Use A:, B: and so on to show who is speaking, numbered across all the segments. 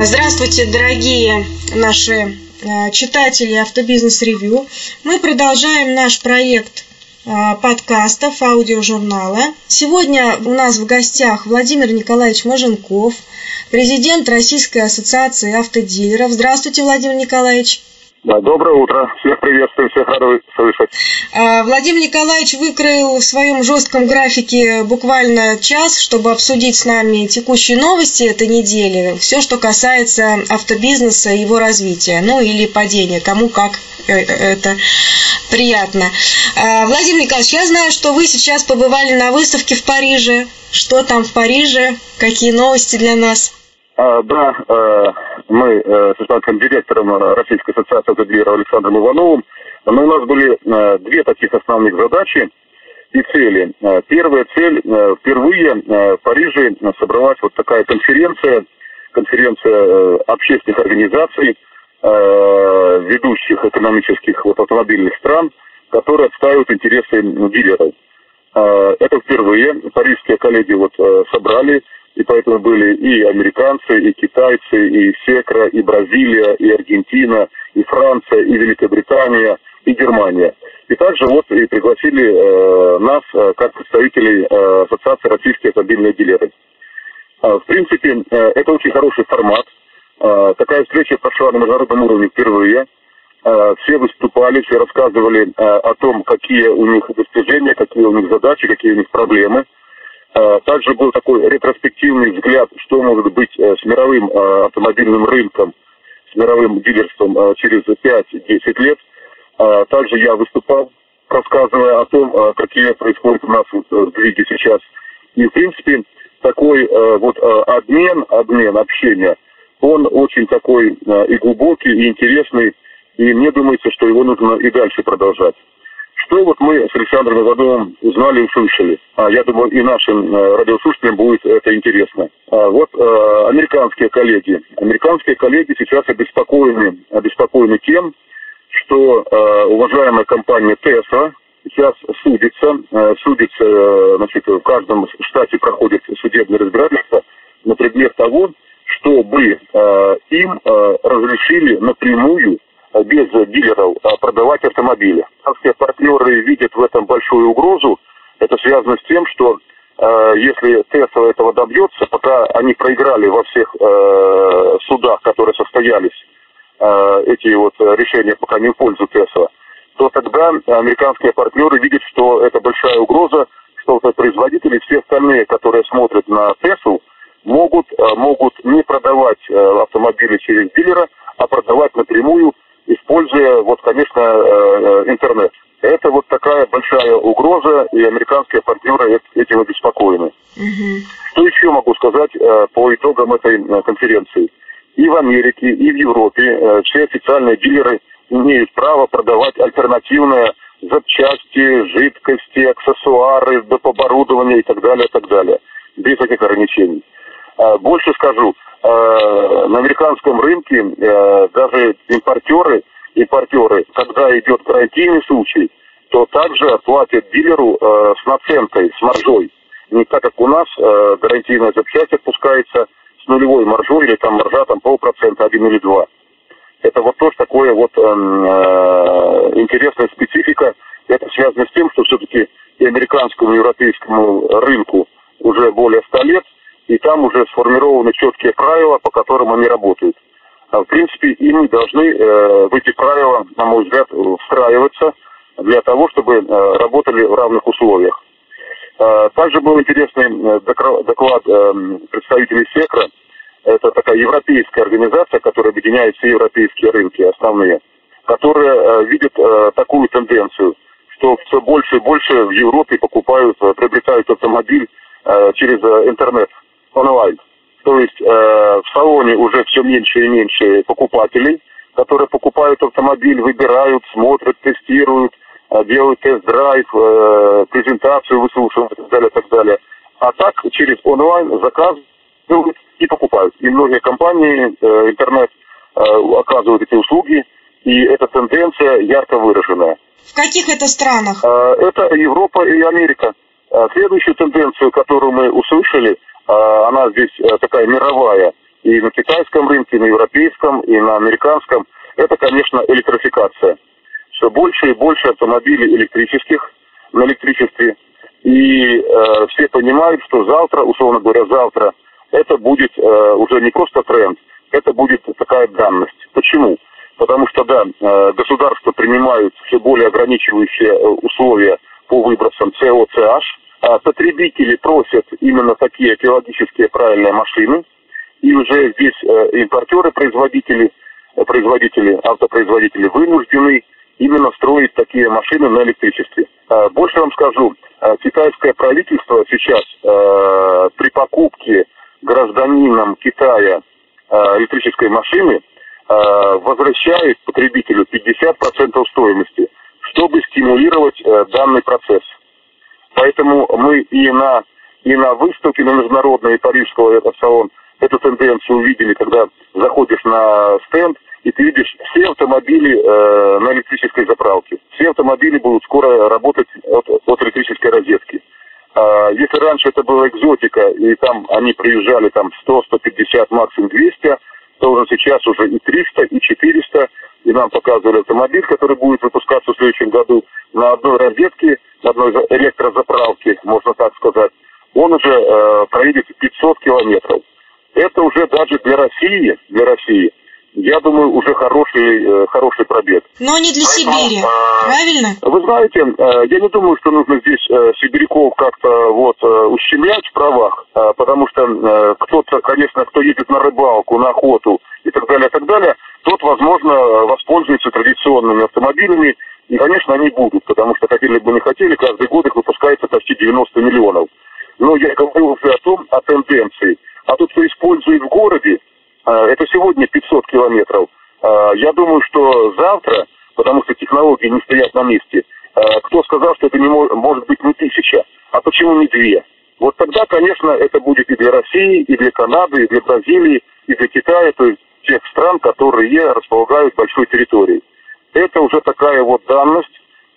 A: Здравствуйте, дорогие наши э, читатели Автобизнес Ревью. Мы продолжаем наш проект э, подкастов, аудиожурнала. Сегодня у нас в гостях Владимир Николаевич Моженков, президент Российской ассоциации автодилеров. Здравствуйте, Владимир Николаевич.
B: Да, доброе утро. Всех приветствую, всех рад слышать.
A: А, Владимир Николаевич выкроил в своем жестком графике буквально час, чтобы обсудить с нами текущие новости этой недели, все, что касается автобизнеса и его развития, ну или падения, кому как э, это приятно. А, Владимир Николаевич, я знаю, что вы сейчас побывали на выставке в Париже. Что там в Париже? Какие новости для нас?
B: А, да, э, мы э, с исполнительным директором Российской ассоциации автодилеров Александром Ивановым, но у нас были э, две таких основных задачи и цели. Первая цель, впервые в Париже собралась вот такая конференция, конференция общественных организаций, ведущих экономических вот, автомобильных стран, которые отстаивают интересы дилеров. Это впервые. Парижские коллеги вот собрали и поэтому были и американцы, и китайцы, и Секра, и Бразилия, и Аргентина, и Франция, и Великобритания, и Германия. И также вот и пригласили э, нас э, как представителей э, Ассоциации российских автомобильных дилеров. Э, в принципе, э, это очень хороший формат. Э, такая встреча прошла на международном уровне впервые. Э, все выступали, все рассказывали э, о том, какие у них достижения, какие у них задачи, какие у них проблемы – также был такой ретроспективный взгляд, что может быть э, с мировым э, автомобильным рынком, с мировым дилерством через 5-10 лет. Также я выступал, рассказывая о том, какие происходят у нас сдвиги сейчас. И, в принципе, такой вот обмен, обмен общения, он очень такой и глубокий, и интересный, и мне думается, что его нужно и дальше продолжать. Что вот мы с Александром Ивановым узнали и услышали? А, я думаю, и нашим э, радиослушателям будет это интересно. А, вот э, американские коллеги. Американские коллеги сейчас обеспокоены, обеспокоены тем, что э, уважаемая компания Tesla сейчас судится, судится, значит, в каждом штате проходит судебное разбирательство на предмет того, чтобы им разрешили напрямую без дилеров а продавать автомобили. Все партнеры видят в этом большую угрозу. Это связано с тем, что э, если Тесла этого добьется, пока они проиграли во всех э, судах, которые состоялись, э, эти вот решения пока не в пользу Тесла, то тогда американские партнеры видят, что это большая угроза, что производители, все остальные, которые смотрят на Теслу, могут, э, могут не продавать э, автомобили через дилера, а продавать напрямую используя, вот, конечно, э, э, интернет. Это вот такая большая угроза, и американские партнеры этим обеспокоены. Угу. Что еще могу сказать э, по итогам этой конференции? И в Америке, и в Европе все официальные дилеры имеют право продавать альтернативные запчасти, жидкости, аксессуары, доп. оборудование и так далее, и так далее. Без этих ограничений. Больше скажу, на американском рынке даже импортеры, импортеры, когда идет гарантийный случай, то также платят дилеру э, с наценкой, с маржой. Не так, как у нас гарантийная запчасть отпускается с нулевой маржой, или там маржа там полпроцента, один или два. Это вот тоже такое вот э, интересная специфика. Это связано с тем, что все-таки и американскому, и европейскому рынку уже более 100 лет – и там уже сформированы четкие правила, по которым они работают. А, в принципе, и мы должны э, в эти правила, на мой взгляд, встраиваться для того, чтобы э, работали в равных условиях. Э, также был интересный доклад э, представителей СЕКРа. Это такая европейская организация, которая объединяет все европейские рынки основные, которая э, видит такую тенденцию, что все больше и больше в Европе покупают, приобретают автомобиль через интернет онлайн. То есть э, в салоне уже все меньше и меньше покупателей, которые покупают автомобиль, выбирают, смотрят, тестируют, э, делают тест-драйв, э, презентацию выслушивают и так далее, так далее. А так через онлайн заказывают и покупают. И многие компании э, интернет э, оказывают эти услуги, и эта тенденция ярко выраженная.
A: В каких это странах?
B: Э, это Европа и Америка. Э, следующую тенденцию, которую мы услышали – она здесь э, такая мировая, и на китайском рынке, и на европейском, и на американском, это, конечно, электрификация. Все больше и больше автомобилей электрических на электричестве. И э, все понимают, что завтра, условно говоря, завтра это будет э, уже не просто тренд, это будет такая данность. Почему? Потому что, да, э, государства принимают все более ограничивающие э, условия по выбросам СО, CH, а потребители просят именно такие экологические правильные машины, и уже здесь э, импортеры, производители, производители, автопроизводители вынуждены именно строить такие машины на электричестве. Больше вам скажу, китайское правительство сейчас при покупке гражданинам Китая электрической машины возвращает потребителю 50% стоимости, чтобы стимулировать данный процесс. Поэтому мы и на, и на выставке на международной Парижского салон эту тенденцию увидели, когда заходишь на стенд, и ты видишь все автомобили э, на электрической заправке. Все автомобили будут скоро работать от, от электрической розетки. Э, если раньше это была экзотика, и там они приезжали там 100, 150, максимум 200, то уже сейчас уже и 300, и 400, и нам показывали автомобиль, который будет выпускаться в следующем году на одной розетке, на одной электрозаправке, можно так сказать, он уже э, проедет 500 километров. Это уже даже для России, для России, я думаю, уже хороший, э, хороший пробег.
A: Но не для Поэтому, Сибири, э, правильно?
B: Вы знаете, э, я не думаю, что нужно здесь э, сибиряков как-то вот ущемлять в правах, э, потому что кто-то, конечно, кто едет на рыбалку, на охоту и так далее, и так далее, тот, возможно, воспользуется традиционными автомобилями, и, конечно, они будут, потому что хотели бы не хотели, каждый год их выпускается почти 90 миллионов. Но я говорю уже о том, о тенденции. А тот, кто использует в городе, а, это сегодня 500 километров. А, я думаю, что завтра, потому что технологии не стоят на месте, а, кто сказал, что это не может быть не тысяча, а почему не две? Вот тогда, конечно, это будет и для России, и для Канады, и для Бразилии, и для Китая, то есть тех стран, которые располагают большой территорией. Это уже такая вот данность,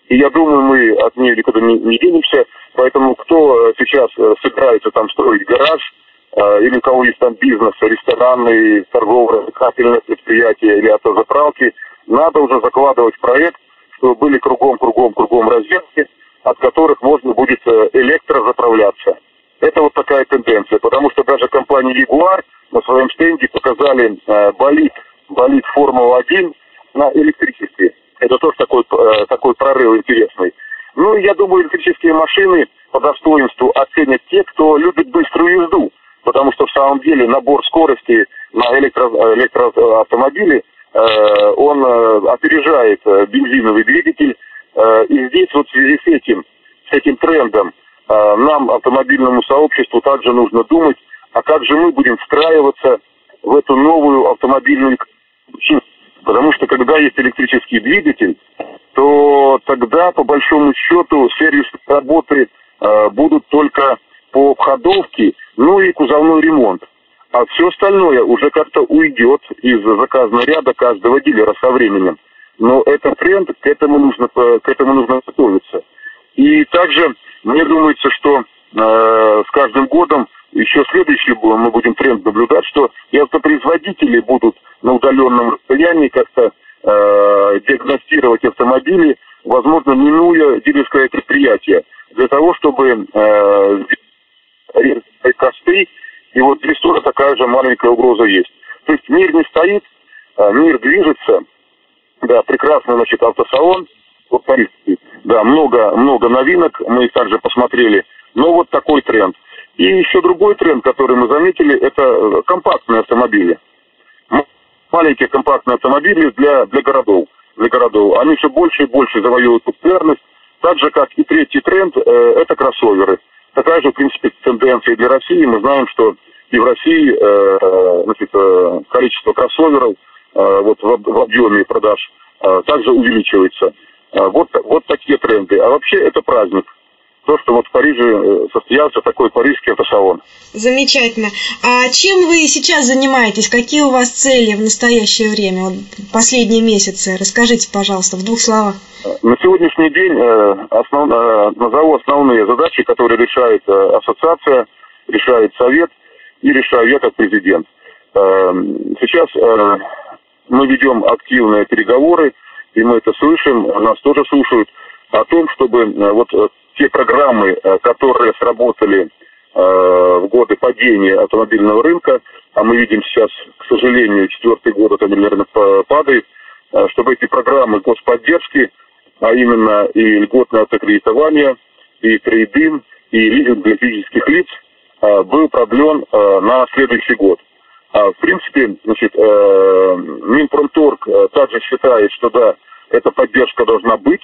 B: и я думаю, мы от нее никуда не, не денемся. Поэтому кто э, сейчас э, собирается там строить гараж, или у кого есть там бизнес, ресторанный, торгово-развлекательное предприятие или автозаправки, надо уже закладывать проект, чтобы были кругом-кругом-кругом розетки, от которых можно будет электрозаправляться. Это вот такая тенденция, потому что даже компания Jaguar на своем стенде показали э, болид, болид Формула-1 на электричестве. Это тоже такой, э, такой прорыв интересный. Ну, я думаю, электрические машины по достоинству оценят те, кто любит быструю езду. Потому что в самом деле набор скорости на электро, электроавтомобиле, э, он э, опережает э, бензиновый двигатель. Э, и здесь вот в связи с этим, с этим трендом, э, нам, автомобильному сообществу, также нужно думать, а как же мы будем встраиваться в эту новую автомобильную Потому что когда есть электрический двигатель, то тогда, по большому счету, сервис работы э, будут только по входовке, ну и кузовной ремонт. А все остальное уже как-то уйдет из заказного ряда каждого дилера со временем. Но это тренд, к этому нужно, к этому нужно готовиться. И также мне думается, что э, с каждым годом еще следующий мы будем тренд наблюдать, что и автопроизводители будут на удаленном расстоянии как-то э, диагностировать автомобили, возможно, минуя дилерское предприятие, для того, чтобы э, косты, и вот здесь такая же маленькая угроза есть. То есть мир не стоит, а мир движется, да, прекрасный, значит, автосалон, вот парижский, да, много, много новинок, мы их также посмотрели, но вот такой тренд – и еще другой тренд, который мы заметили, это э, компактные автомобили. Маленькие компактные автомобили для, для городов. Для городов. Они все больше и больше завоевывают популярность. Так же, как и третий тренд, э, это кроссоверы. Такая же, в принципе, тенденция для России. Мы знаем, что и в России э, значит, э, количество кроссоверов э, вот в, объеме продаж также увеличивается. Вот, вот такие тренды. А вообще это праздник то, что вот в Париже э, состоялся такой парижский автосалон.
A: Замечательно. А чем вы сейчас занимаетесь? Какие у вас цели в настоящее время, вот последние месяцы? Расскажите, пожалуйста, в двух словах.
B: На сегодняшний день э, основ, назову основные задачи, которые решает э, ассоциация, решает совет и решаю я как президент. Сейчас мы ведем активные переговоры, и мы это слышим, нас тоже слушают, о том, чтобы вот те программы, которые сработали в годы падения автомобильного рынка, а мы видим сейчас, к сожалению, четвертый год автомобильный рынок падает, чтобы эти программы господдержки, а именно и льготное автокредитование, и трейдинг, и лизинг для физических лиц был продлен на следующий год. А, в принципе, значит, Минпромторг также считает, что да, эта поддержка должна быть.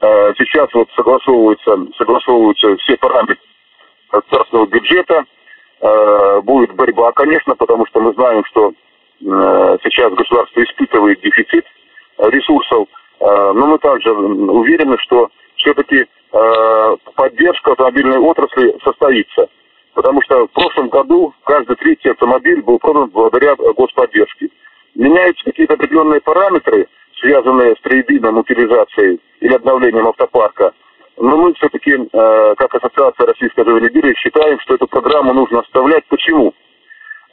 B: Сейчас вот согласовываются, согласовываются все параметры государственного бюджета. Будет борьба, конечно, потому что мы знаем, что сейчас государство испытывает дефицит ресурсов. Но мы также уверены, что все-таки поддержка автомобильной отрасли состоится. Потому что в прошлом году каждый третий автомобиль был продан благодаря господдержке. Меняются какие-то определенные параметры, связанные с трейдином, утилизацией или обновлением автопарка. Но мы все-таки, э, как Ассоциация Российской автомобилей, считаем, что эту программу нужно оставлять. Почему?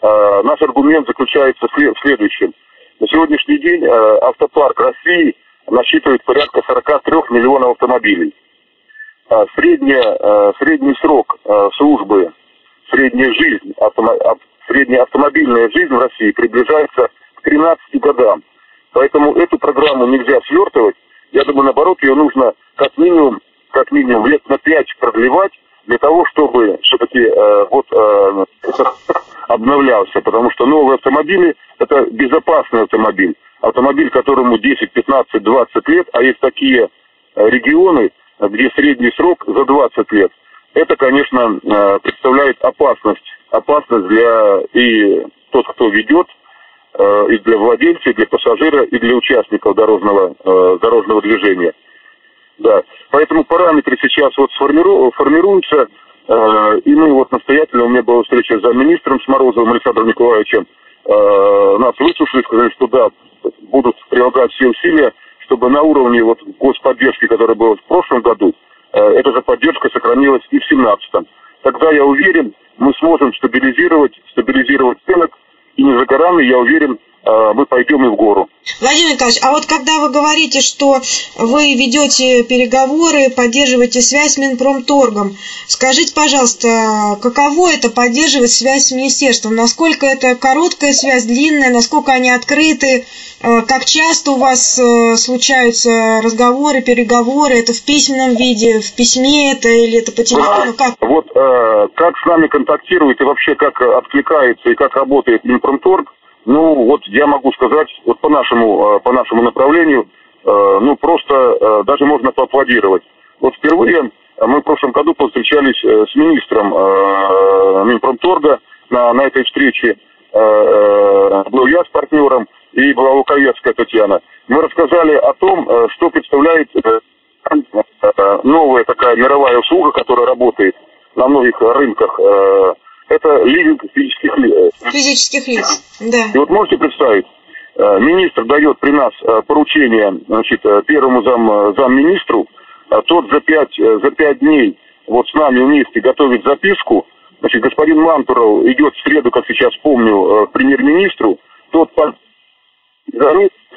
B: Э, наш аргумент заключается в следующем. На сегодняшний день автопарк России насчитывает порядка 43 миллионов автомобилей. А, средняя, а, средний срок а, службы, средняя жизнь, средняя автомобильная жизнь в России приближается к 13 годам. Поэтому эту программу нельзя свертывать. Я думаю, наоборот, ее нужно как минимум, как минимум лет на 5 продлевать для того, чтобы все-таки э, вот э, обновлялся. Потому что новые автомобили – это безопасный автомобиль. Автомобиль, которому 10, 15, 20 лет, а есть такие э, регионы, где средний срок за 20 лет, это, конечно, э, представляет опасность. Опасность для и тот, кто ведет, и для владельца, и для пассажира, и для участников дорожного, э, дорожного движения. Да. Поэтому параметры сейчас вот формируются, и мы вот настоятельно, у меня была встреча с замминистром с Морозовым Александром Николаевичем, нас выслушали, сказали, что да, будут прилагать все усилия чтобы на уровне вот господдержки, которая была в прошлом году, э, эта же поддержка сохранилась и в 2017. Тогда, я уверен, мы сможем стабилизировать, стабилизировать рынок, и не за горами, я уверен, мы пойдем и в гору.
A: Владимир Николаевич, а вот когда вы говорите, что вы ведете переговоры, поддерживаете связь с Минпромторгом, скажите, пожалуйста, каково это поддерживать связь с министерством? Насколько это короткая связь, длинная, насколько они открыты? Э, как часто у вас э, случаются разговоры, переговоры? Это в письменном виде, в письме это или это по телефону?
B: Как? Вот как с нами контактирует и вообще как откликается и как работает Минпромторг, ну, вот я могу сказать, вот по нашему, э, по нашему направлению, э, ну, просто э, даже можно поаплодировать. Вот впервые мы в прошлом году повстречались с министром Минпромторга на, на этой встрече. Был я с партнером и была Луковецкая Татьяна. Мы рассказали о том, что представляет новая такая мировая услуга, которая работает на многих рынках это лизинг физических лиц.
A: Физических лиц, да.
B: И вот можете представить, э, министр дает при нас э, поручение значит, э, первому зам, замминистру, а тот за пять, за пять дней вот с нами вместе готовит записку, значит, господин Мантуров идет в среду, как сейчас помню, премьер-министру, тот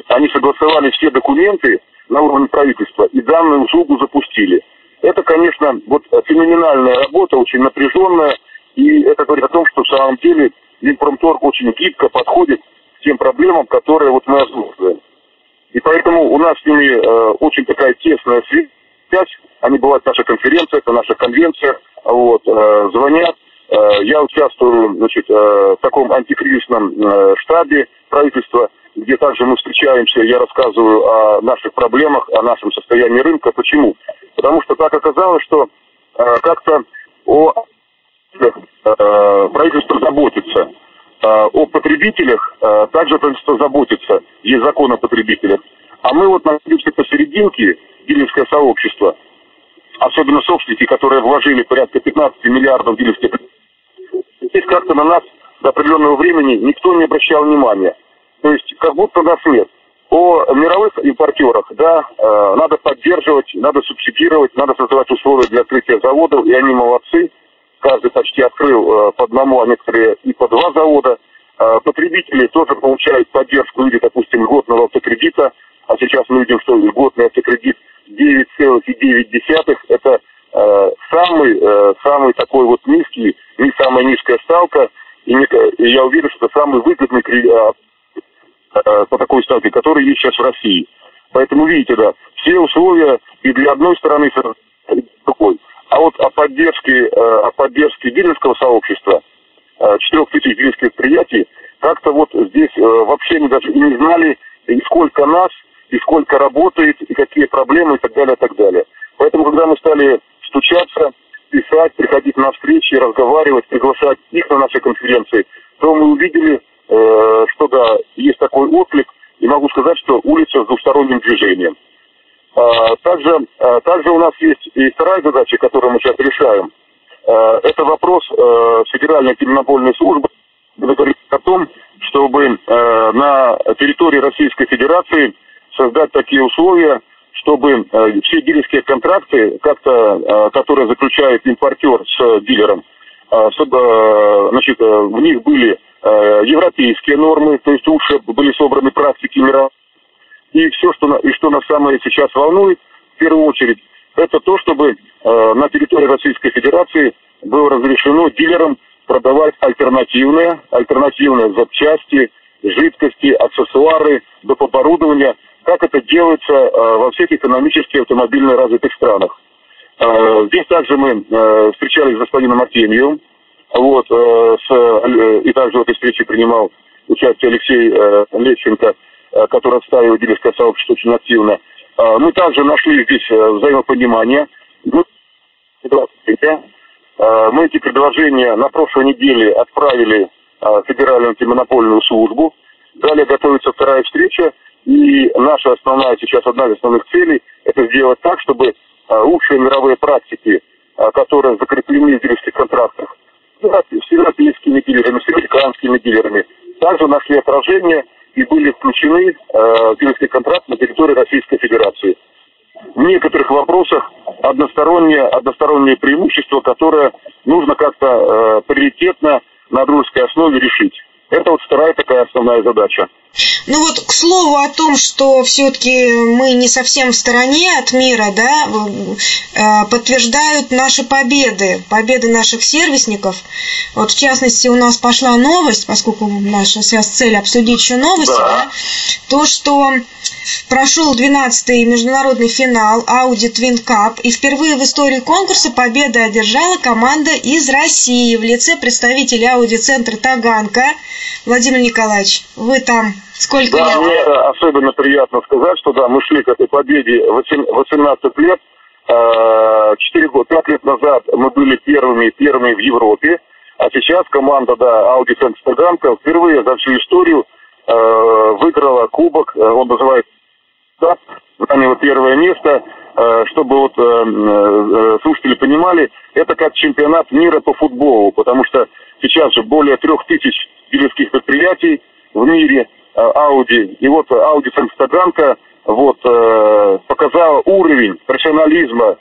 B: они согласовали все документы на уровне правительства и данную услугу запустили. Это, конечно, вот феноменальная работа, очень напряженная, и это говорит о том, что в самом деле Минпромторг очень гибко подходит к тем проблемам, которые вот мы озвучиваем. И поэтому у нас с ними э, очень такая тесная связь. Они бывают наша конференция, это наша конвенция. Вот, э, звонят. Э, я участвую значит, э, в таком антикризисном э, штабе правительства, где также мы встречаемся, я рассказываю о наших проблемах, о нашем состоянии рынка. Почему? Потому что так оказалось, что э, как-то о правительство заботится. Э, о потребителях э, также правительство заботится. Есть закон о потребителях. А мы вот находимся посерединке, дилерское сообщество, особенно собственники, которые вложили порядка 15 миллиардов дилерских здесь как-то на нас до определенного времени никто не обращал внимания. То есть как будто нас нет. О мировых импортерах, да, э, надо поддерживать, надо субсидировать, надо создавать условия для открытия заводов, и они молодцы каждый почти открыл э, по одному, а некоторые и по два завода. Потребители тоже получают поддержку в допустим, льготного автокредита, а сейчас мы видим, что льготный автокредит 9,9 это самый, самый такой вот низкий, не самая низкая ставка, и, я уверен, что это самый выгодный по такой ставке, который есть сейчас в России. Поэтому, видите, да, все условия и для одной стороны, и для другой. А вот о поддержке, о поддержке дилерского сообщества, 4 тысяч дилерских предприятий, как-то вот здесь вообще мы даже не знали, и сколько нас, и сколько работает, и какие проблемы, и так далее, и так далее. Поэтому, когда мы стали стучаться, писать, приходить на встречи, разговаривать, приглашать их на наши конференции, то мы увидели, э, что да, есть такой отклик, и могу сказать, что улица с двусторонним движением. А, также, а, также у нас есть и вторая задача, которую мы сейчас решаем. А, это вопрос Федеральной антимонопольной службы, о том, чтобы на территории Российской Федерации создать такие условия, чтобы все дилерские контракты, как-то, которые заключает импортер с дилером, чтобы значит, в них были европейские нормы, то есть лучше были собраны практики мира. И все, что, и что нас самое сейчас волнует, в первую очередь, это то, чтобы э, на территории Российской Федерации было разрешено дилерам продавать альтернативные, альтернативные запчасти, жидкости, аксессуары, доп. оборудования, как это делается э, во всех экономически автомобильно развитых странах. Э, здесь также мы э, встречались с господином Артемьевым, вот, с, и также в этой встрече принимал участие Алексей Лещенко, который отстаивает дилерское сообщество очень активно. Мы также нашли здесь взаимопонимание. Мы эти предложения на прошлой неделе отправили в Федеральную антимонопольную службу. Далее готовится вторая встреча, и наша основная сейчас, одна из основных целей, это сделать так, чтобы лучшие мировые практики, которые закреплены в дилерских контрактах, с европейскими дилерами, с американскими дилерами, также нашли отражение и были включены а, в контракт на территории Российской Федерации. В некоторых вопросах одностороннее, одностороннее преимущество, которое нужно как-то э, приоритетно на дружеской основе решить. Это вот вторая такая основная задача.
A: Ну вот, к слову о том, что все-таки мы не совсем в стороне от мира, да, э, подтверждают наши победы, победы наших сервисников. Вот, в частности, у нас пошла новость, поскольку наша сейчас цель обсудить еще новости, да. Да, то, что прошел 12-й международный финал Audi Twin Cup, и впервые в истории конкурса победу одержала команда из России в лице представителей Audi центра Таганка. Владимир Николаевич, вы там сколько
B: да, лет? Мне особенно приятно сказать, что да, мы шли к этой победе 18 лет. 4 года, 5 лет назад мы были первыми, первыми в Европе, а сейчас команда, да, Audi Центр Таганка впервые за всю историю э, выиграла кубок, э, он называется да, заняла первое место, э, чтобы вот э, э, слушатели понимали, это как чемпионат мира по футболу, потому что сейчас же более трех тысяч дилерских предприятий в мире, Audi, и вот Audi Фольксваганка вот, показала уровень профессионализма,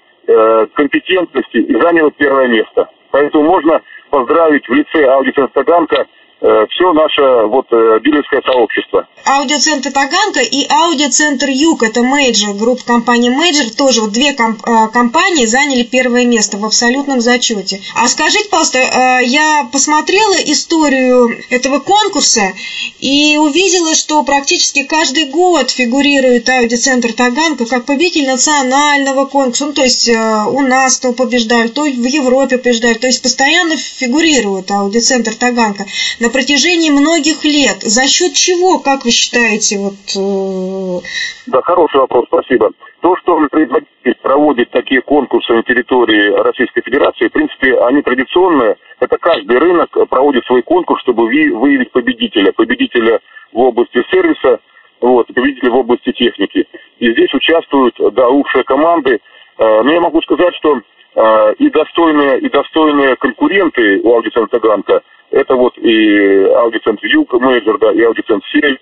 B: компетентности и заняла первое место. Поэтому можно поздравить в лице Audi Центр Таганка Э, все наше вот э, дилерское сообщество.
A: Аудиоцентр Таганка и Аудиоцентр Юг, это Major, группа компании Major, тоже вот две комп э, компании заняли первое место в абсолютном зачете. А скажите, пожалуйста, я посмотрела историю этого конкурса и увидела, что практически каждый год фигурирует Аудиоцентр Таганка как победитель национального конкурса. Ну, то есть у нас то побеждали, то в Европе побеждали, то есть постоянно фигурирует Аудиоцентр Таганка на протяжении многих лет. За счет чего, как вы считаете? Вот,
B: э... Да, хороший вопрос, спасибо. То, что производитель проводит такие конкурсы на территории Российской Федерации, в принципе, они традиционные. Это каждый рынок проводит свой конкурс, чтобы выявить победителя. Победителя в области сервиса, вот, победителя в области техники. И здесь участвуют, да, лучшие команды. Э, но я могу сказать, что э, и достойные, и достойные конкуренты у Аудицентра Таганка – это вот и аудицентр Юг, менеджер, да, и аудицентр Север,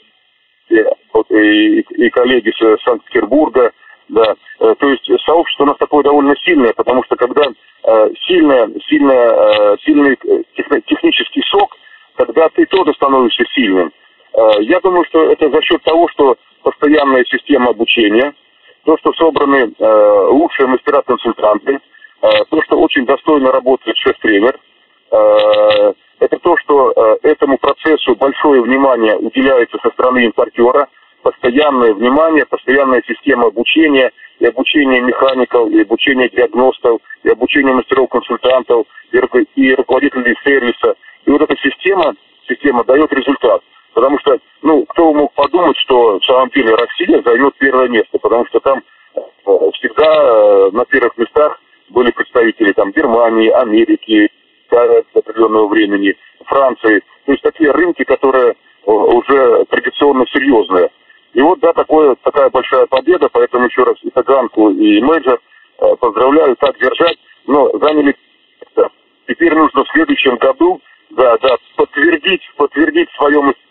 B: и, вот, и, и коллеги с Санкт-Петербурга, да. Э, то есть сообщество у нас такое довольно сильное, потому что когда э, сильное, сильное, э, сильный технический сок, когда ты тоже становишься сильным. Я думаю, что это за счет того, что постоянная система обучения, то, что собраны лучшие мастера-консультанты, то, что очень достойно работает шеф-тренер, это то, что этому процессу большое внимание уделяется со стороны импортера, постоянное внимание, постоянная система обучения – и обучение механиков, и обучение диагностов, и обучение мастеров-консультантов, и, и руководителей сервиса. И вот эта система, система дает результат. Потому что, ну, кто мог подумать, что в самом деле Россия займет первое место, потому что там э, всегда э, на первых местах были представители там Германии, Америки, до определенного времени, Франции. То есть такие рынки, которые э, уже традиционно серьезные. И вот, да, такое, такая большая победа, поэтому еще раз и Таганку, и Мэджор э, поздравляю, так держать, но заняли Теперь нужно в следующем году, да, да, подтвердить, подтвердить свое мастерство,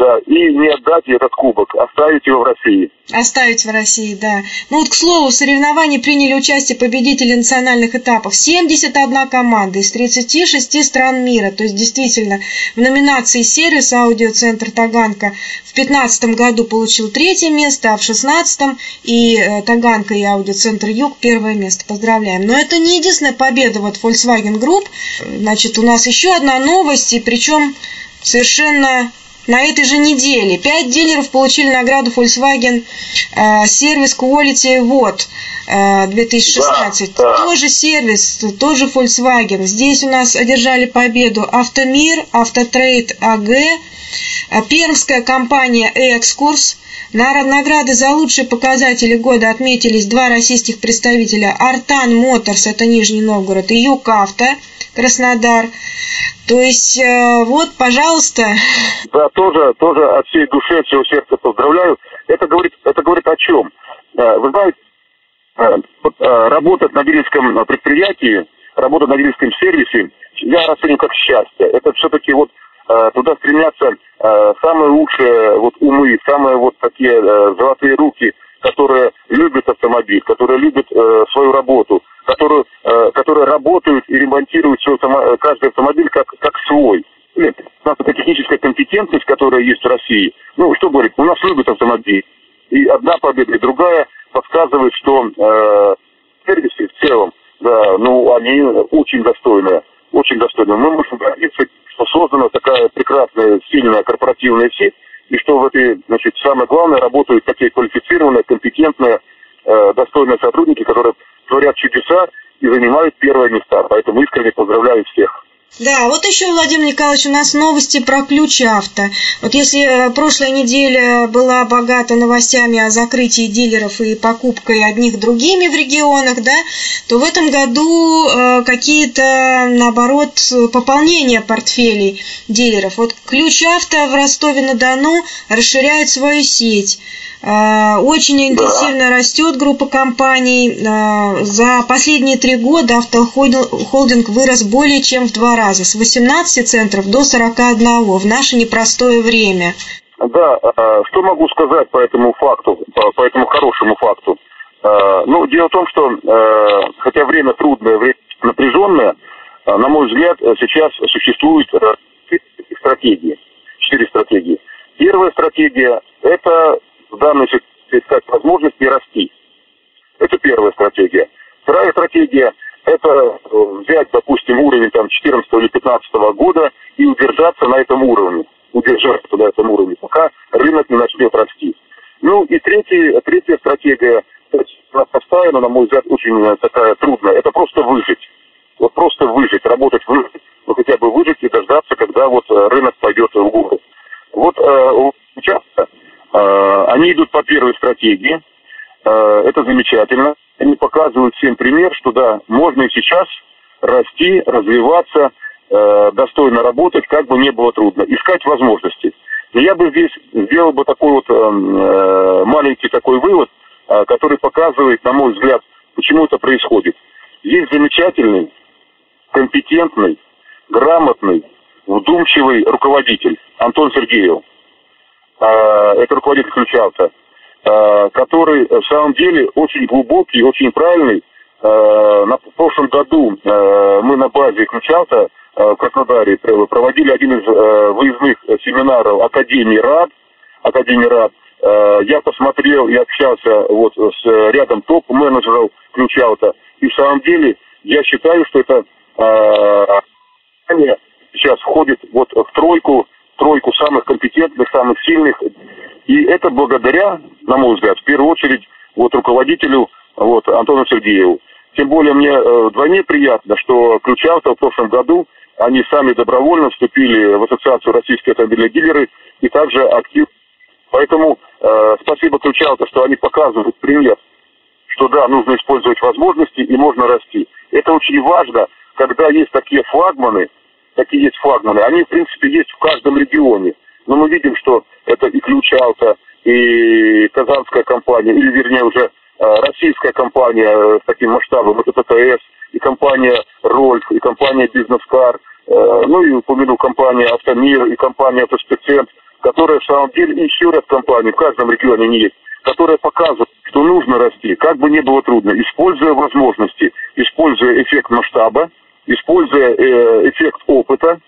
B: да, и не отдать этот кубок, оставить его в России.
A: Оставить в России, да. Ну вот, к слову, в соревновании приняли участие победители национальных этапов. 71 команда из 36 стран мира. То есть, действительно, в номинации «Сервис» аудиоцентр Таганка в 2015 году получил третье место, а в 2016 и э, Таганка и аудиоцентр Юг первое место. Поздравляем. Но это не единственная победа вот Volkswagen Group. Значит, у нас еще одна новость, и причем совершенно на этой же неделе. Пять дилеров получили награду Volkswagen э, сервис Quality Вот 2016. Да, да. Тоже сервис, тоже Volkswagen. Здесь у нас одержали победу Автомир, Автотрейд АГ, э, Пермская компания Экскурс. На награды за лучшие показатели года отметились два российских представителя Артан Моторс, это Нижний Новгород, и Юкавто, Краснодар. То есть, э, вот, пожалуйста.
B: Да, тоже, тоже от всей души, от всего сердца поздравляю. Это говорит, это говорит о чем? Э, вы знаете, э, работать на дилерском предприятии, работать на дилерском сервисе, я расцениваю как счастье. Это все-таки вот туда стремятся самые лучшие вот умы, самые вот такие золотые руки, которые любят автомобиль, которые любят свою работу, которые, э, которые работают и ремонтируют свой, э, каждый автомобиль как, как свой. Нет, у нас это техническая компетентность, которая есть в России. Ну, что говорит, у нас любят автомобиль. И одна победа, и другая подсказывает, что э, сервисы в целом, да, ну, они очень достойные. Очень достойные. Мы можем гордиться, что создана такая прекрасная, сильная корпоративная сеть, и что в этой, значит, самое главное, работают такие квалифицированные, компетентные, э, достойные сотрудники, которые творят чудеса и занимают первые места. Поэтому искренне поздравляю всех.
A: Да, вот еще, Владимир Николаевич, у нас новости про ключ авто. Вот если э, прошлая неделя была богата новостями о закрытии дилеров и покупкой одних другими в регионах, да, то в этом году э, какие-то, наоборот, пополнения портфелей дилеров. Вот ключ авто в Ростове-на-Дону расширяет свою сеть. Э, очень интенсивно да. растет группа компаний. Э, за последние три года автохолдинг вырос более чем в два раза, с 18 центров до 41 в наше непростое время.
B: Да, э, что могу сказать по этому факту, по этому хорошему факту? Ну, дело в том, что хотя время трудное, время напряженное, на мой взгляд, сейчас существует стратегии, четыре стратегии. Первая стратегия – это данной ситуации искать возможности расти. Это первая стратегия. Вторая стратегия – это э, взять, допустим, уровень там 14 или 15 года и удержаться на этом уровне. Удержаться на этом уровне, пока рынок не начнет расти. Ну и третья, третья стратегия, она поставлена, на мой взгляд, очень такая трудная. Это просто выжить. Вот просто выжить, работать, выжить, ну хотя бы выжить и дождаться, когда вот э, рынок пойдет в гору. Вот э, Э, они идут по первой стратегии. Э, это замечательно. Они показывают всем пример, что да, можно и сейчас расти, развиваться, э, достойно работать, как бы не было трудно. Искать возможности. Но я бы здесь сделал бы такой вот маленький такой вывод, который показывает, на мой взгляд, почему это происходит. Есть замечательный, компетентный, грамотный, вдумчивый руководитель Антон Сергеев. А, это руководитель ключавта, а, который в самом деле очень глубокий, очень правильный на в прошлом году мы на базе Ключалта в Краснодаре проводили один из выездных семинаров Академии РАД. Академии РАД. Я посмотрел и общался вот с рядом топ-менеджеров Ключалта. И в самом деле я считаю, что это сейчас входит вот в тройку, тройку самых компетентных, самых сильных. И это благодаря, на мой взгляд, в первую очередь, вот руководителю вот, Антону Сергееву. Тем более мне э, вдвойне приятно, что Ключавто в прошлом году они сами добровольно вступили в Ассоциацию российских автомобильных дилеры и также активно. Поэтому э, спасибо Ключавто, что они показывают пример, что да, нужно использовать возможности и можно расти. Это очень важно, когда есть такие флагманы, такие есть флагманы, они, в принципе, есть в каждом регионе. Но мы видим, что это и Ключалка, и Казанская компания, или, вернее, уже э, российская компания э, с таким масштабом, это ТТС, и компания Рольф, и компания Бизнескар, э, ну и упомяну компания Автомир, и компания Автоспецент, которые в самом деле, еще ряд компаний в каждом регионе не есть, которые показывают, что нужно расти, как бы ни было трудно, используя возможности, используя эффект масштаба, используя э, эффект опыта,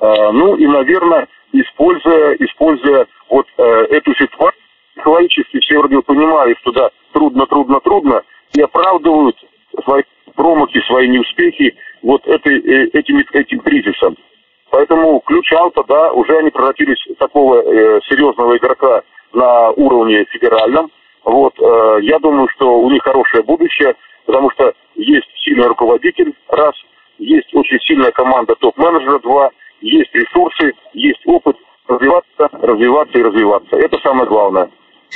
B: э, ну и, наверное, используя, используя вот э, эту ситуацию, психологически все вроде понимают, что да, трудно, трудно, трудно, и оправдывают свои промахи, свои неуспехи вот этой, этим, этим кризисом. Поэтому ключ аута, да, уже они превратились в такого э, серьезного игрока на уровне федеральном. Вот, э, я думаю, что у них хорошее будущее, потому что есть сильный руководитель, раз – есть очень сильная команда топ-менеджера, два, есть ресурсы, есть опыт развиваться, развиваться и развиваться. Это самое главное.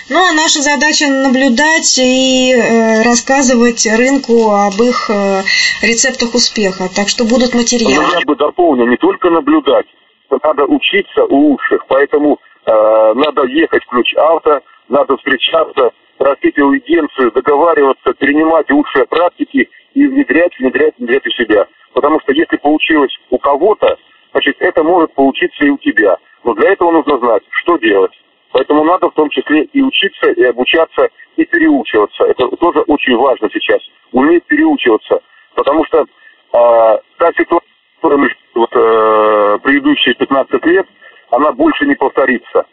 A: Ну, а наша задача наблюдать и э, рассказывать рынку об их э, рецептах успеха. Так что будут материалы.
B: Ну, я бы дополнил, не только наблюдать, надо учиться у лучших. Поэтому э, надо ехать в ключ авто, надо встречаться, просить аудиенцию, договариваться, перенимать лучшие практики и внедрять, внедрять, внедрять у себя. Потому что если получилось у кого-то, значит, это может получиться и у тебя. Но для этого нужно знать, что делать. Поэтому надо в том числе и учиться, и обучаться, и переучиваться. Это тоже очень важно сейчас. Уметь переучиваться. Потому что э, та ситуация, которая мы вот, э, предыдущие 15 лет, она больше не повторится.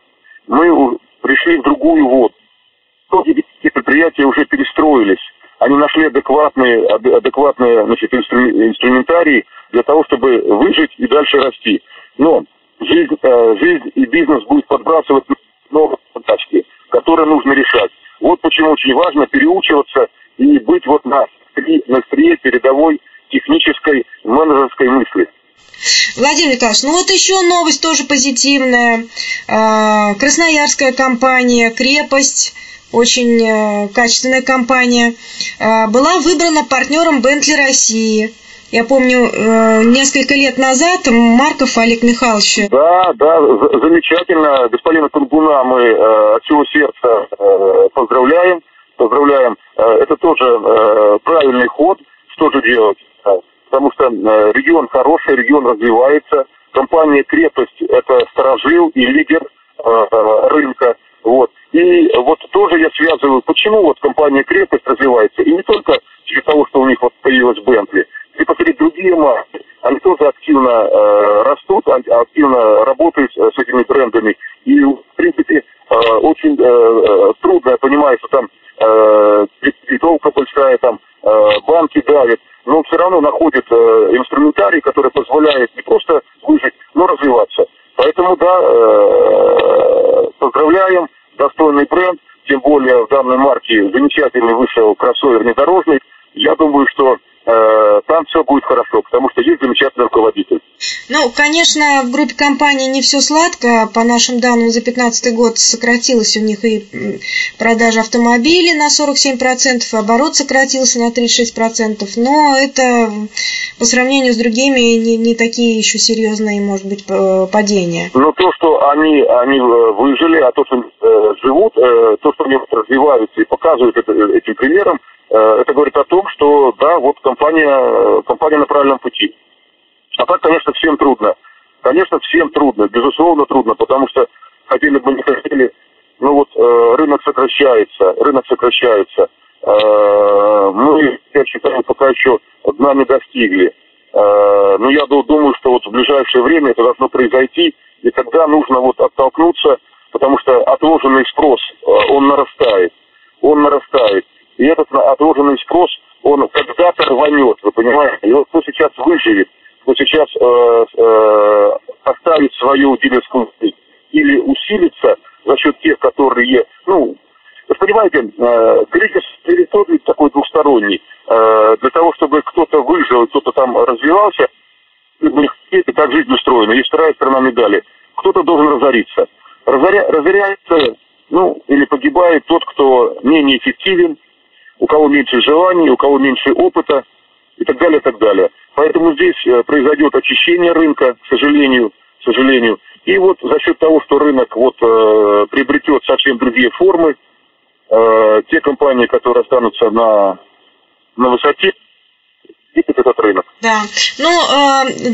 B: Мы пришли в другую воду. Многие предприятия уже перестроились они нашли адекватные, адекватные значит, инструментарии для того, чтобы выжить и дальше расти. Но жизнь, э, жизнь и бизнес будет подбрасывать новые задачки, которые нужно решать. Вот почему очень важно переучиваться и быть вот на, на острие передовой технической менеджерской мысли.
A: Владимир Николаевич, ну вот еще новость тоже позитивная. Э, красноярская компания «Крепость» очень э, качественная компания, э, была выбрана партнером Бентли России. Я помню, э, несколько лет назад Марков Олег Михайлович.
B: Да, да, замечательно. Господина Кунгуна мы от всего сердца поздравляем. Поздравляем. Это тоже правильный ход. Что же делать? Потому что регион хороший, регион развивается. Компания «Крепость» – это сторожил и лидер рынка. Вот. И вот тоже я связываю, почему вот компания «Крепость» развивается. И не только из-за того, что у них вот появилась «Бентли». Если посмотреть другие марки, они тоже активно э, растут, активно работают с этими брендами. И, в принципе, э, очень э, э трудно, я понимаю, что там э, литовка большая, там э, банки давят, но все равно находят э, инструментарий, который позволяет не просто выжить, но развиваться. Поэтому, да, э, поздравляем, достойный бренд, тем более в данной марке замечательный вышел кроссовер внедорожный. Я думаю, что Э, там все будет хорошо, потому что есть замечательный руководитель.
A: Ну, конечно, в группе компаний не все сладко. По нашим данным, за 2015 год сократилась у них и продажа автомобилей на 47%, оборот сократился на 36%. Но это по сравнению с другими не, не такие еще серьезные, может быть, падения.
B: Но то, что они, они э, выжили, а то, что э, живут, э, то, что они развиваются и показывают это, этим примером, это говорит о том, что да, вот компания, компания на правильном пути. А так, конечно, всем трудно. Конечно, всем трудно, безусловно трудно, потому что хотели бы не хотели, ну вот э, рынок сокращается, рынок сокращается. Э, мы, я считаю, пока еще дна не достигли. Но я думаю, что вот в ближайшее время это должно произойти, и тогда нужно вот оттолкнуться, потому что отложенный спрос, он нарастает, он нарастает. И этот отложенный спрос, он когда-то рванет, вы понимаете? И вот кто сейчас выживет, сейчас э, э, оставит свою дилерскую или усилится за счет тех, которые, ну, вы понимаете, э, кризис перестроен такой двусторонний. Э, для того, чтобы кто-то выжил, кто-то там развивался, это так жизнь устроена. Есть вторая сторона медали. Кто-то должен разориться. Разоря, разоряется, ну, или погибает тот, кто менее эффективен, у кого меньше желаний, у кого меньше опыта так далее, и так далее. Поэтому здесь э, произойдет очищение рынка, к сожалению, к сожалению. И вот за счет того, что рынок вот э, приобретет совсем другие формы, э, те компании, которые останутся на, на высоте, этот рынок.
A: Да. Ну,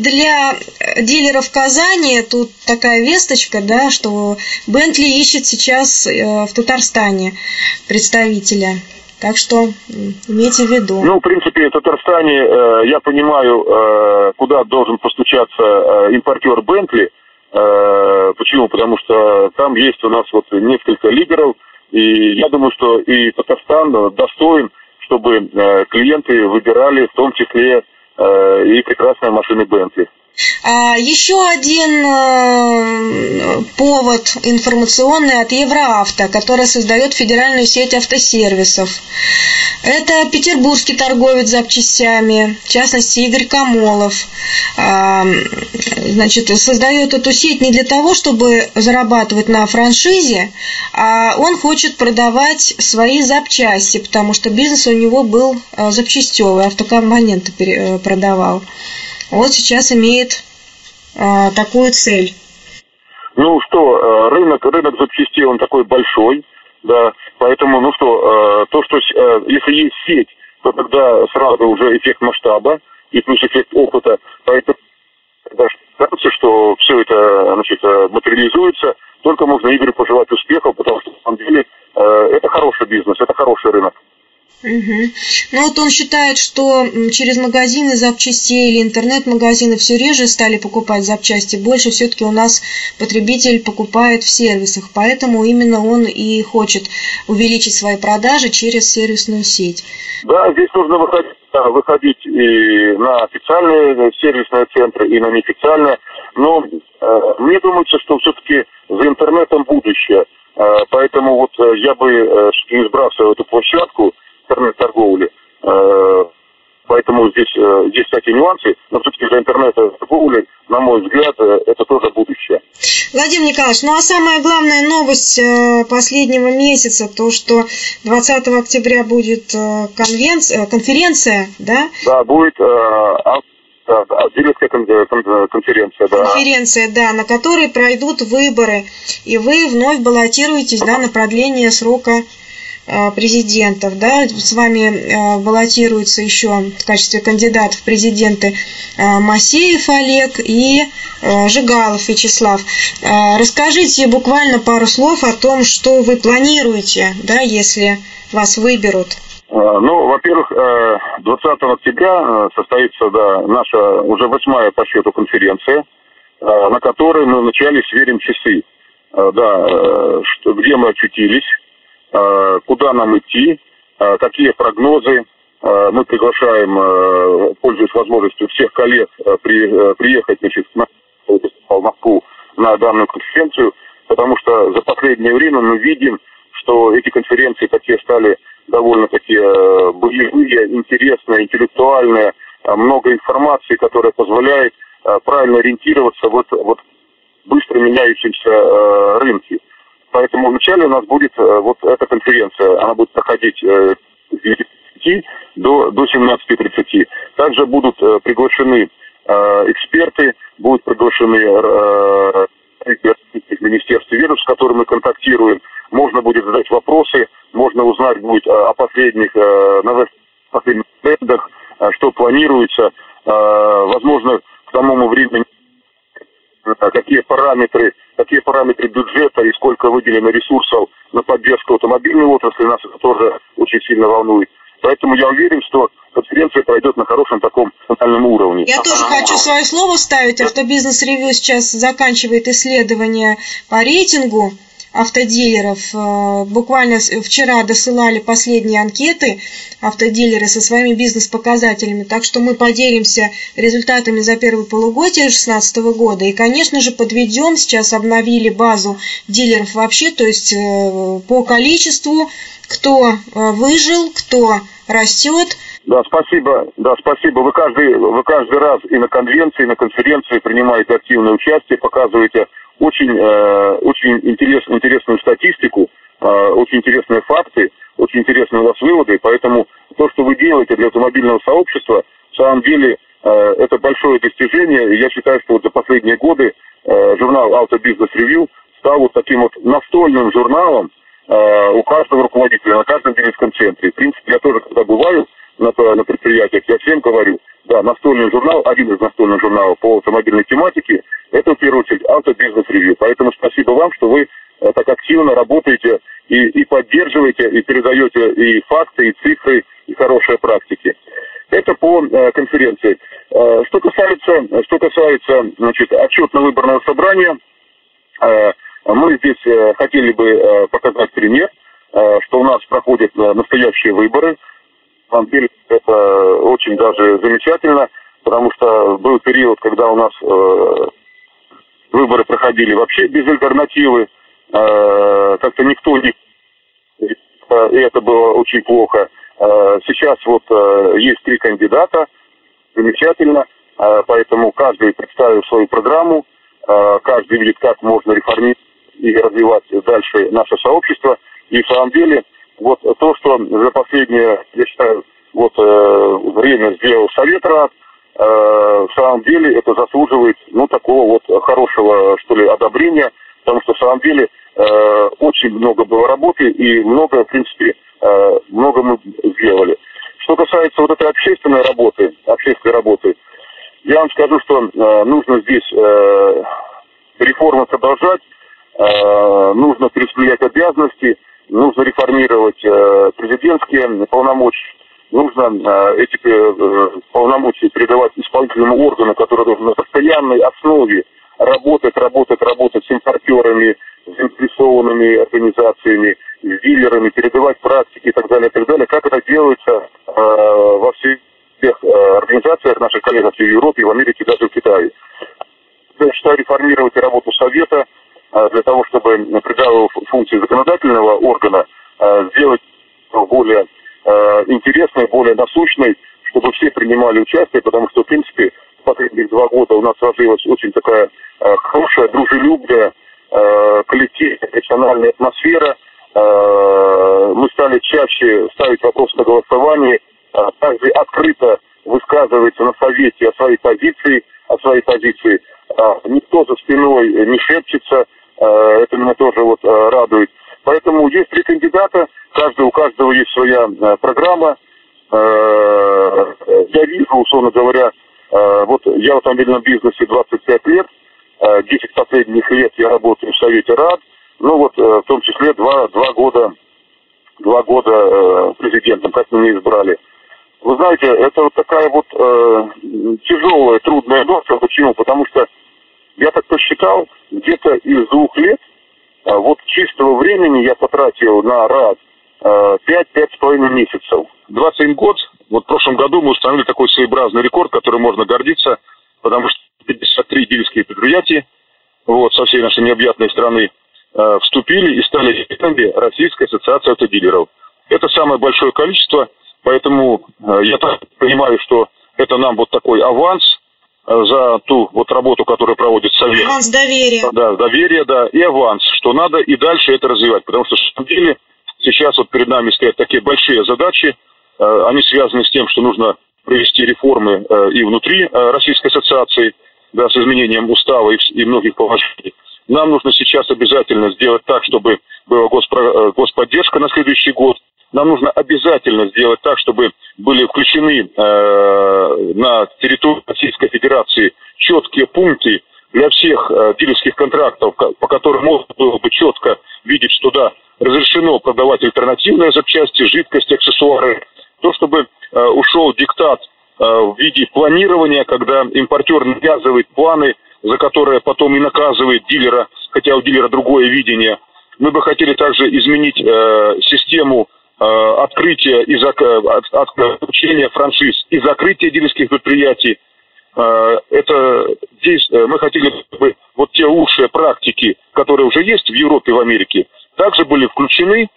A: для дилеров Казани тут такая весточка, да, что Бентли ищет сейчас в Татарстане представителя. Так что имейте в виду.
B: Ну, в принципе, в Татарстане, э, я понимаю, э, куда должен постучаться э, импортер Бентли. Э, почему? Потому что там есть у нас вот несколько лидеров, и я думаю, что и Татарстан достоин, чтобы э, клиенты выбирали в том числе э, и прекрасные машины Бентли.
A: А еще один э, повод информационный от Евроавто, который создает федеральную сеть автосервисов. Это петербургский торговец запчастями, в частности Игорь Камолов. А, значит, создает эту сеть не для того, чтобы зарабатывать на франшизе, а он хочет продавать свои запчасти, потому что бизнес у него был э, запчастевый, автокомпоненты э, продавал вот сейчас имеет э, такую цель.
B: Ну что, э, рынок, рынок запчастей, он такой большой, да, поэтому, ну что, э, то, что, э, если есть сеть, то тогда сразу уже эффект масштаба и плюс эффект опыта, поэтому кажется, что все это, значит, материализуется, только можно Игорю пожелать успехов, потому что, на самом деле, это хороший бизнес, это хороший рынок.
A: Угу. Ну вот он считает, что через магазины запчастей или интернет-магазины все реже стали покупать запчасти. Больше все-таки у нас потребитель покупает в сервисах. Поэтому именно он и хочет увеличить свои продажи через сервисную сеть.
B: Да, здесь нужно выходить, выходить и на официальные сервисные центры, и на неофициальные. Но э, мне думается, что все-таки за интернетом будущее. Э, поэтому вот э, я бы, э, не эту площадку. Э, поэтому здесь э, есть всякие нюансы, но все-таки для интернет-торговли, на мой взгляд, э, это тоже будущее.
A: Владимир Николаевич, ну а самая главная новость последнего месяца, то, что 20 октября будет конвенция, конференция, да?
B: Да, будет дилерская конференция, да.
A: Конференция, да, на которой пройдут выборы, и вы вновь баллотируетесь, да, на продление срока Э, президентов, да, с вами э, баллотируется еще в качестве кандидатов в президенты э, Масеев Олег и Жигалов Вячеслав. Расскажите буквально пару слов о том, что вы планируете, да, если вас выберут.
B: Ну, во-первых, 20 октября состоится да, наша уже восьмая по счету конференция, на которой мы вначале сверим часы, да, где мы очутились, Э, куда нам идти, э, какие прогнозы. Э, мы приглашаем, пользуясь возможностью всех коллег, приехать значит, в Москву на данную конференцию, потому что за последнее время мы видим, что эти конференции такие стали довольно-таки боевые, интересные, интеллектуальные, много информации, которая позволяет правильно ориентироваться вот, вот быстро меняющемся рынке. Поэтому вначале у нас будет э, вот эта конференция, она будет проходить э, с 9 до, до 17.30. Также будут э, приглашены эксперты, будут приглашены из Министерства ведомств, с которыми мы контактируем. Можно будет задать вопросы, можно узнать будет о последних новостях, последних трендах, что планируется. Возможно, к тому времени какие параметры какие параметры бюджета и сколько выделено ресурсов на поддержку автомобильной отрасли. Нас это тоже очень сильно волнует. Поэтому я уверен, что конференция пройдет на хорошем таком национальном уровне.
A: Я тоже хочу свое слово ставить. Автобизнес ревью сейчас заканчивает исследование по рейтингу автодилеров. Э, буквально вчера досылали последние анкеты автодилеры со своими бизнес-показателями, так что мы поделимся результатами за первое полугодие 2016 года. И, конечно же, подведем, сейчас обновили базу дилеров вообще, то есть э, по количеству, кто э, выжил, кто растет.
B: Да, спасибо. Да, спасибо. Вы каждый, вы каждый раз и на конвенции, и на конференции принимаете активное участие, показываете очень, э, очень интерес, интересную статистику, э, очень интересные факты, очень интересные у вас выводы. Поэтому то, что вы делаете для автомобильного сообщества, в самом деле э, это большое достижение. И я считаю, что вот за последние годы журнал Auto Business Review стал вот таким вот настольным журналом, у каждого руководителя, на каждом дилерском центре. В принципе, я тоже, когда бываю на, на предприятиях, я всем говорю, да, настольный журнал, один из настольных журналов по автомобильной тематике, это в первую очередь автобизнес ревью. Поэтому спасибо вам, что вы э, так активно работаете и, и поддерживаете, и передаете и факты, и цифры, и хорошие практики. Это по э, конференции. Э, что касается, что касается значит, отчетно-выборного собрания, мы здесь хотели бы показать пример, что у нас проходят настоящие выборы. На это очень даже замечательно, потому что был период, когда у нас выборы проходили вообще без альтернативы. Как-то никто не... И это было очень плохо. Сейчас вот есть три кандидата, замечательно, поэтому каждый представил свою программу, каждый видит, как можно реформировать и развивать дальше наше сообщество. И в самом деле, вот то, что за последнее, я считаю, вот э, время сделал Совет Рад, э, в самом деле это заслуживает, ну, такого вот хорошего, что ли, одобрения, потому что в самом деле э, очень много было работы и много, в принципе, э, много мы сделали. Что касается вот этой общественной работы, общественной работы, я вам скажу, что э, нужно здесь э, реформы продолжать, Э, нужно перераспределять обязанности, нужно реформировать э, президентские полномочия, нужно э, эти полномочия передавать исполнительному органу, который должен на постоянной основе работать, работать, работать с импортерами, с заинтересованными организациями, с дилерами, передавать практики и так далее, и так далее. Как это делается во всех организациях наших коллег в Европе, в Америке, даже в Китае. Я считаю, реформировать работу Совета – для того, чтобы придав функции законодательного органа сделать более а, интересной, более насущной, чтобы все принимали участие, потому что, в принципе, в последние два года у нас сложилась очень такая хорошая, дружелюбная, коллективная, профессиональная атмосфера. Мы стали чаще ставить вопрос на голосование, также открыто высказывается на совете о своей позиции, о своей позиции. Никто за спиной не шепчется, Э, это меня тоже вот э, радует. Поэтому есть три кандидата, каждый, у каждого есть своя э, программа. Я вижу, условно говоря, вот я в автомобильном бизнесе 25 лет, 10 последних лет я работаю в Совете РАД, ну вот в том числе два, два года два года президентом, как меня избрали. Вы знаете, это вот такая вот э, тяжелая, трудная ноша. Почему? Потому что я так посчитал, где-то из двух лет вот чистого времени я потратил на РАД 5-5,5 месяцев. 21 год, вот в прошлом году мы установили такой своеобразный рекорд, который можно гордиться, потому что 53 дилерские предприятия вот, со всей нашей необъятной страны э, вступили и стали членами Российской ассоциации автодилеров. Это самое большое количество, поэтому э, я так понимаю, что это нам вот такой аванс – Э, за ту вот работу, которую проводит Совет.
A: Аванс доверия.
B: Да, доверие, да, и аванс, что надо и дальше это развивать, потому что, на самом деле, сейчас вот перед нами стоят такие большие задачи, э, они связаны с тем, что нужно провести реформы э, и внутри Российской Ассоциации, да, с изменением устава и, и многих положений. Нам нужно сейчас обязательно сделать так, чтобы была госпро, господдержка на следующий год, нам нужно обязательно сделать так, чтобы были включены э, на территорию Российской Федерации четкие пункты для всех э, дилерских контрактов, по которым можно было бы четко видеть, что да, разрешено продавать альтернативные запчасти, жидкости, аксессуары, то, чтобы э, ушел диктат э, в виде планирования, когда импортер навязывает планы, за которые потом и наказывает дилера, хотя у дилера другое видение. Мы бы хотели также изменить э, систему э, открытия и зак... от, от, франшиз и закрытия дилерских предприятий. Э, это здесь э, мы хотели бы вот те лучшие практики, которые уже есть в Европе, в Америке, также были включены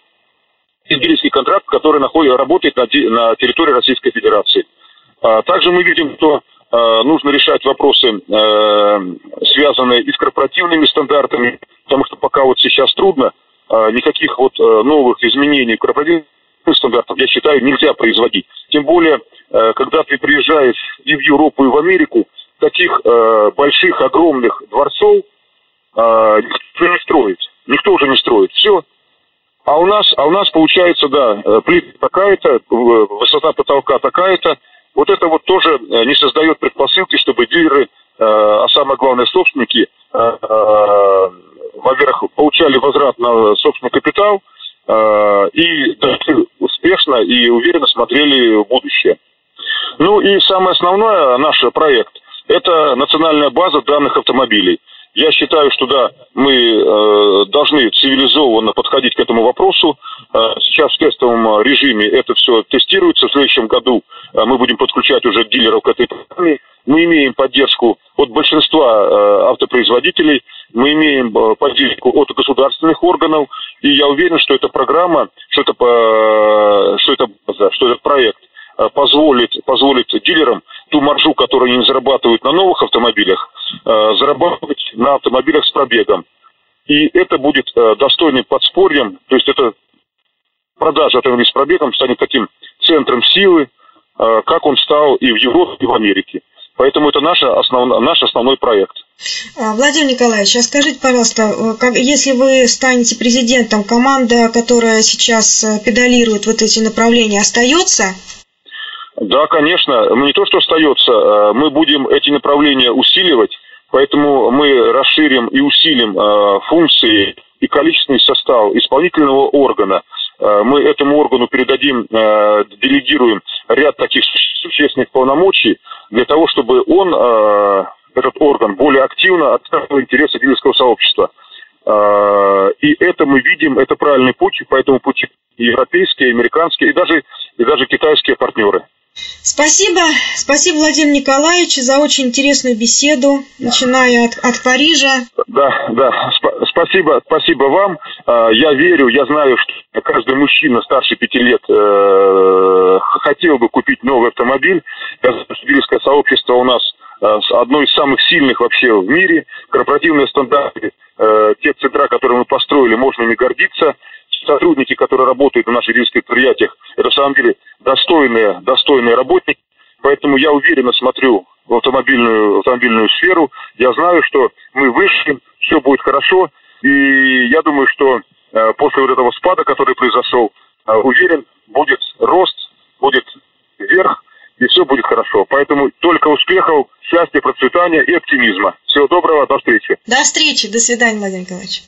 B: в израильский контракт, который находит, работает на, на территории Российской Федерации. А также мы видим, что э, нужно решать вопросы, э, связанные и с корпоративными стандартами, потому что пока вот сейчас трудно, э, никаких вот э, новых изменений в корпоративных стандартов, я считаю, нельзя производить. Тем более, э, когда ты приезжаешь и в Европу, и в Америку, таких э, больших, огромных дворцов э, никто не строит. Никто уже не строит. Все. А у нас, а у нас получается, да, плита такая-то, высота потолка такая-то. Вот это вот тоже не создает предпосылки, чтобы дилеры, а самое главное собственники, во-первых, получали возврат на собственный капитал и и уверенно смотрели в будущее. Ну и самое основное наш проект – это национальная база данных автомобилей – я считаю, что да, мы э, должны цивилизованно подходить к этому вопросу. Э, сейчас в тестовом режиме это все тестируется. В следующем году э, мы будем подключать уже дилеров к этой программе. Мы имеем поддержку от большинства э, автопроизводителей, мы имеем э, поддержку от государственных органов, и я уверен, что эта программа, что это, э, что это, что этот проект Э, позволит, позволит дилерам ту маржу, которую они зарабатывают на новых автомобилях, зарабатывать на автомобилях с пробегом. И это будет достойным подспорьем, то есть это продажа автомобилей с пробегом станет таким центром силы, как он стал и в Европе, и в Америке. Поэтому это наш, основ, наш основной проект.
A: Владимир Николаевич, а скажите, пожалуйста, как, если вы станете президентом, команда, которая сейчас педалирует вот эти направления, остается?
B: Да, конечно. Ну, не то, что остается, э, мы будем эти направления усиливать, поэтому мы расширим и усилим э, функции и количественный состав исполнительного органа. Э, мы этому органу передадим, делегируем ряд таких существенных полномочий для того, чтобы он, этот орган, более активно отстаивал интересы дилерского сообщества. И это мы видим, это правильный путь, по этому пути европейские, американские и даже, и даже китайские партнеры.
A: Спасибо, спасибо, Владимир Николаевич, за очень интересную беседу, начиная от, от Парижа.
B: Да, да, сп- спасибо, спасибо вам. А, я верю, я знаю, что каждый мужчина старше пяти лет э, хотел бы купить новый автомобиль. Автомобильское сообщество у нас э, одно из самых сильных вообще в мире. Корпоративные стандарты, э, те центра, которые мы построили, можно ими гордиться сотрудники, которые работают на наших юридических предприятиях, это в самом деле достойные, достойные работники. Поэтому я уверенно смотрю в автомобильную, автомобильную сферу. Я знаю, что мы вышли, все будет хорошо. И я думаю, что э, после вот этого спада, который произошел, э, уверен, будет рост, будет вверх, и все будет хорошо. Поэтому только успехов, счастья, процветания и оптимизма. Всего доброго, до встречи.
A: До встречи, до свидания, Владимир Николаевич.